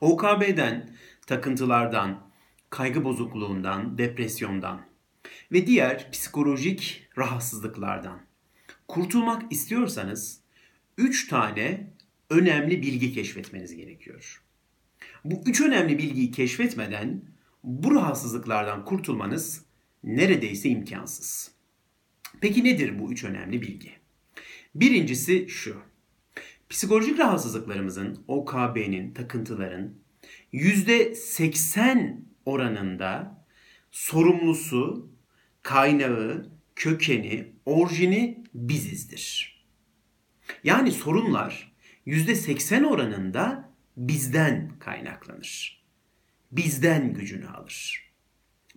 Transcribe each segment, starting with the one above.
OKB'den, takıntılardan, kaygı bozukluğundan, depresyondan ve diğer psikolojik rahatsızlıklardan kurtulmak istiyorsanız 3 tane önemli bilgi keşfetmeniz gerekiyor. Bu üç önemli bilgiyi keşfetmeden bu rahatsızlıklardan kurtulmanız neredeyse imkansız. Peki nedir bu üç önemli bilgi? Birincisi şu. Psikolojik rahatsızlıklarımızın, OKB'nin, takıntıların %80 oranında sorumlusu, kaynağı, kökeni, orijini bizizdir. Yani sorunlar %80 oranında bizden kaynaklanır. Bizden gücünü alır.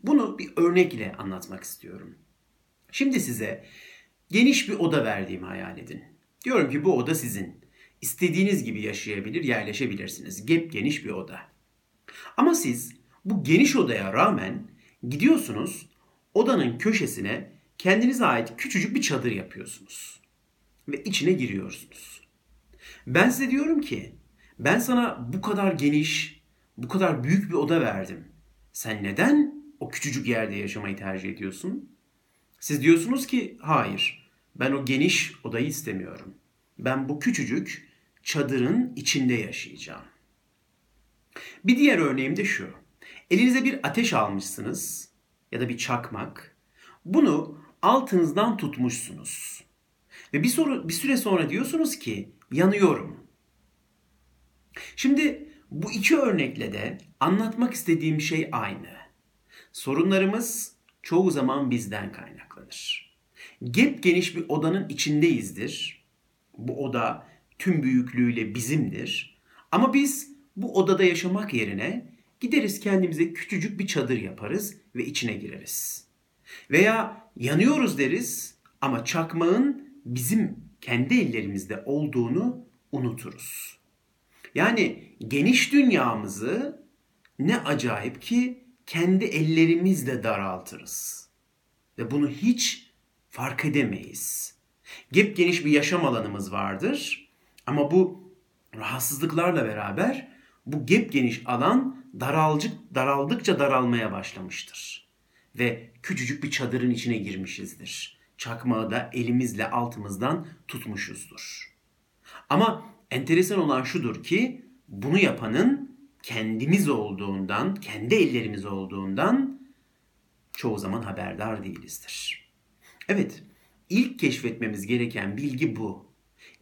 Bunu bir örnekle anlatmak istiyorum. Şimdi size geniş bir oda verdiğimi hayal edin. Diyorum ki bu oda sizin. İstediğiniz gibi yaşayabilir, yerleşebilirsiniz. Gep geniş bir oda. Ama siz bu geniş odaya rağmen gidiyorsunuz odanın köşesine kendinize ait küçücük bir çadır yapıyorsunuz. Ve içine giriyorsunuz. Ben size diyorum ki ben sana bu kadar geniş, bu kadar büyük bir oda verdim. Sen neden o küçücük yerde yaşamayı tercih ediyorsun? Siz diyorsunuz ki hayır. Ben o geniş odayı istemiyorum. Ben bu küçücük çadırın içinde yaşayacağım. Bir diğer örneğim de şu. Elinize bir ateş almışsınız ya da bir çakmak. Bunu altınızdan tutmuşsunuz. Ve bir, soru, bir süre sonra diyorsunuz ki yanıyorum. Şimdi bu iki örnekle de anlatmak istediğim şey aynı. Sorunlarımız çoğu zaman bizden kaynaklanır. Gep geniş bir odanın içindeyizdir. Bu oda tüm büyüklüğüyle bizimdir. Ama biz bu odada yaşamak yerine gideriz kendimize küçücük bir çadır yaparız ve içine gireriz. Veya yanıyoruz deriz ama çakmağın bizim kendi ellerimizde olduğunu unuturuz. Yani geniş dünyamızı ne acayip ki kendi ellerimizle daraltırız. Ve bunu hiç fark edemeyiz. Gep geniş bir yaşam alanımız vardır. Ama bu rahatsızlıklarla beraber bu gep geniş alan daralcık, daraldıkça daralmaya başlamıştır. Ve küçücük bir çadırın içine girmişizdir. Çakmağı da elimizle altımızdan tutmuşuzdur. Ama enteresan olan şudur ki bunu yapanın kendimiz olduğundan, kendi ellerimiz olduğundan çoğu zaman haberdar değilizdir. Evet, ilk keşfetmemiz gereken bilgi bu.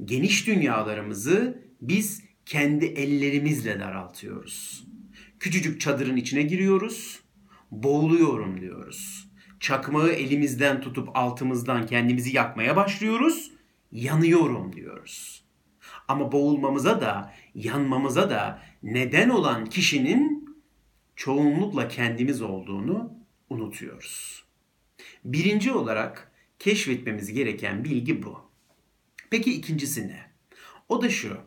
Geniş dünyalarımızı biz kendi ellerimizle daraltıyoruz. Küçücük çadırın içine giriyoruz, boğuluyorum diyoruz. Çakmağı elimizden tutup altımızdan kendimizi yakmaya başlıyoruz, yanıyorum diyoruz. Ama boğulmamıza da, yanmamıza da neden olan kişinin çoğunlukla kendimiz olduğunu unutuyoruz. Birinci olarak keşfetmemiz gereken bilgi bu. Peki ikincisi ne? O da şu.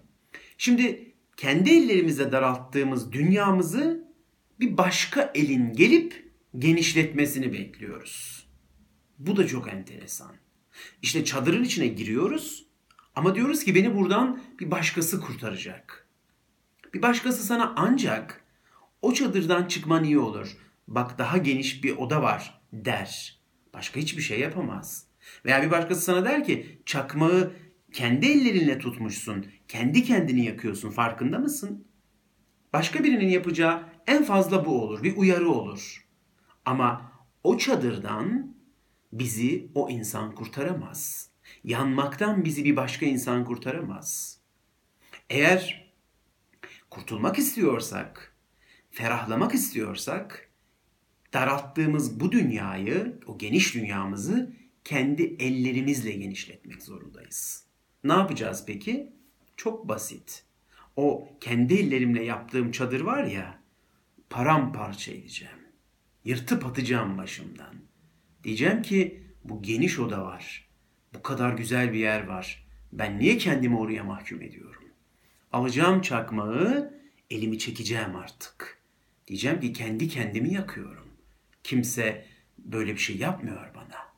Şimdi kendi ellerimizle daralttığımız dünyamızı bir başka elin gelip genişletmesini bekliyoruz. Bu da çok enteresan. İşte çadırın içine giriyoruz ama diyoruz ki beni buradan bir başkası kurtaracak. Bir başkası sana ancak o çadırdan çıkman iyi olur. Bak daha geniş bir oda var der. Başka hiçbir şey yapamaz. Veya bir başkası sana der ki çakmağı kendi ellerinle tutmuşsun. Kendi kendini yakıyorsun farkında mısın? Başka birinin yapacağı en fazla bu olur. Bir uyarı olur. Ama o çadırdan bizi o insan kurtaramaz. Yanmaktan bizi bir başka insan kurtaramaz. Eğer kurtulmak istiyorsak, ferahlamak istiyorsak daralttığımız bu dünyayı, o geniş dünyamızı kendi ellerimizle genişletmek zorundayız. Ne yapacağız peki? Çok basit. O kendi ellerimle yaptığım çadır var ya, paramparça edeceğim. Yırtıp atacağım başımdan. Diyeceğim ki bu geniş oda var. Bu kadar güzel bir yer var. Ben niye kendimi oraya mahkum ediyorum? Alacağım çakmağı, elimi çekeceğim artık. Diyeceğim ki kendi kendimi yakıyorum. Kimse böyle bir şey yapmıyor bana.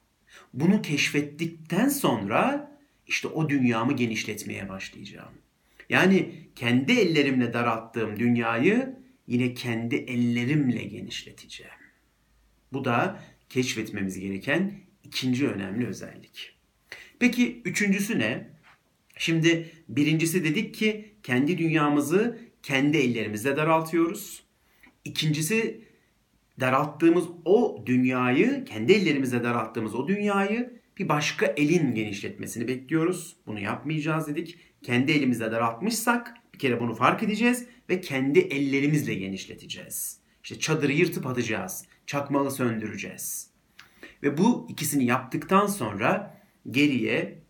Bunu keşfettikten sonra işte o dünyamı genişletmeye başlayacağım. Yani kendi ellerimle daralttığım dünyayı yine kendi ellerimle genişleteceğim. Bu da keşfetmemiz gereken ikinci önemli özellik. Peki üçüncüsü ne? Şimdi birincisi dedik ki kendi dünyamızı kendi ellerimizle daraltıyoruz. İkincisi daralttığımız o dünyayı, kendi ellerimizle daralttığımız o dünyayı bir başka elin genişletmesini bekliyoruz. Bunu yapmayacağız dedik. Kendi elimizle daraltmışsak bir kere bunu fark edeceğiz ve kendi ellerimizle genişleteceğiz. İşte çadırı yırtıp atacağız. Çakmağı söndüreceğiz. Ve bu ikisini yaptıktan sonra geriye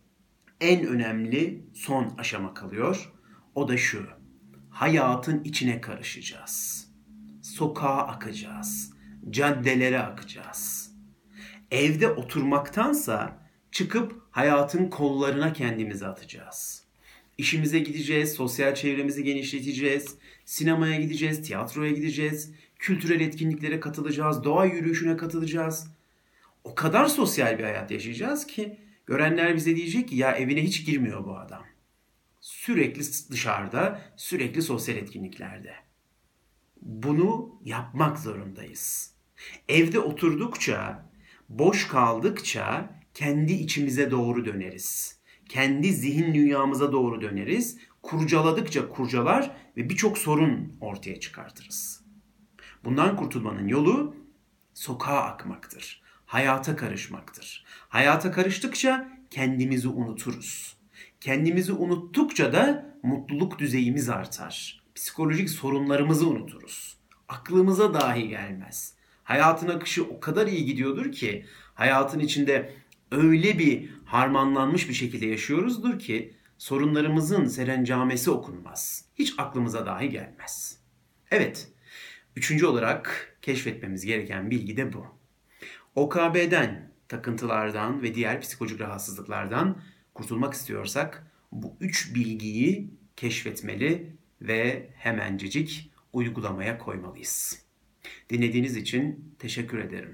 en önemli son aşama kalıyor. O da şu. Hayatın içine karışacağız. Sokağa akacağız. Caddelere akacağız. Evde oturmaktansa çıkıp hayatın kollarına kendimizi atacağız. İşimize gideceğiz, sosyal çevremizi genişleteceğiz, sinemaya gideceğiz, tiyatroya gideceğiz, kültürel etkinliklere katılacağız, doğa yürüyüşüne katılacağız. O kadar sosyal bir hayat yaşayacağız ki görenler bize diyecek ki ya evine hiç girmiyor bu adam. Sürekli dışarıda, sürekli sosyal etkinliklerde. Bunu yapmak zorundayız. Evde oturdukça, boş kaldıkça kendi içimize doğru döneriz. Kendi zihin dünyamıza doğru döneriz. Kurcaladıkça kurcalar ve birçok sorun ortaya çıkartırız. Bundan kurtulmanın yolu sokağa akmaktır. Hayata karışmaktır. Hayata karıştıkça kendimizi unuturuz. Kendimizi unuttukça da mutluluk düzeyimiz artar. Psikolojik sorunlarımızı unuturuz. Aklımıza dahi gelmez. Hayatın akışı o kadar iyi gidiyordur ki hayatın içinde öyle bir harmanlanmış bir şekilde yaşıyoruzdur ki sorunlarımızın serencamesi okunmaz. Hiç aklımıza dahi gelmez. Evet, üçüncü olarak keşfetmemiz gereken bilgi de bu. OKB'den, takıntılardan ve diğer psikolojik rahatsızlıklardan kurtulmak istiyorsak bu üç bilgiyi keşfetmeli ve hemencecik uygulamaya koymalıyız. Dinlediğiniz için teşekkür ederim.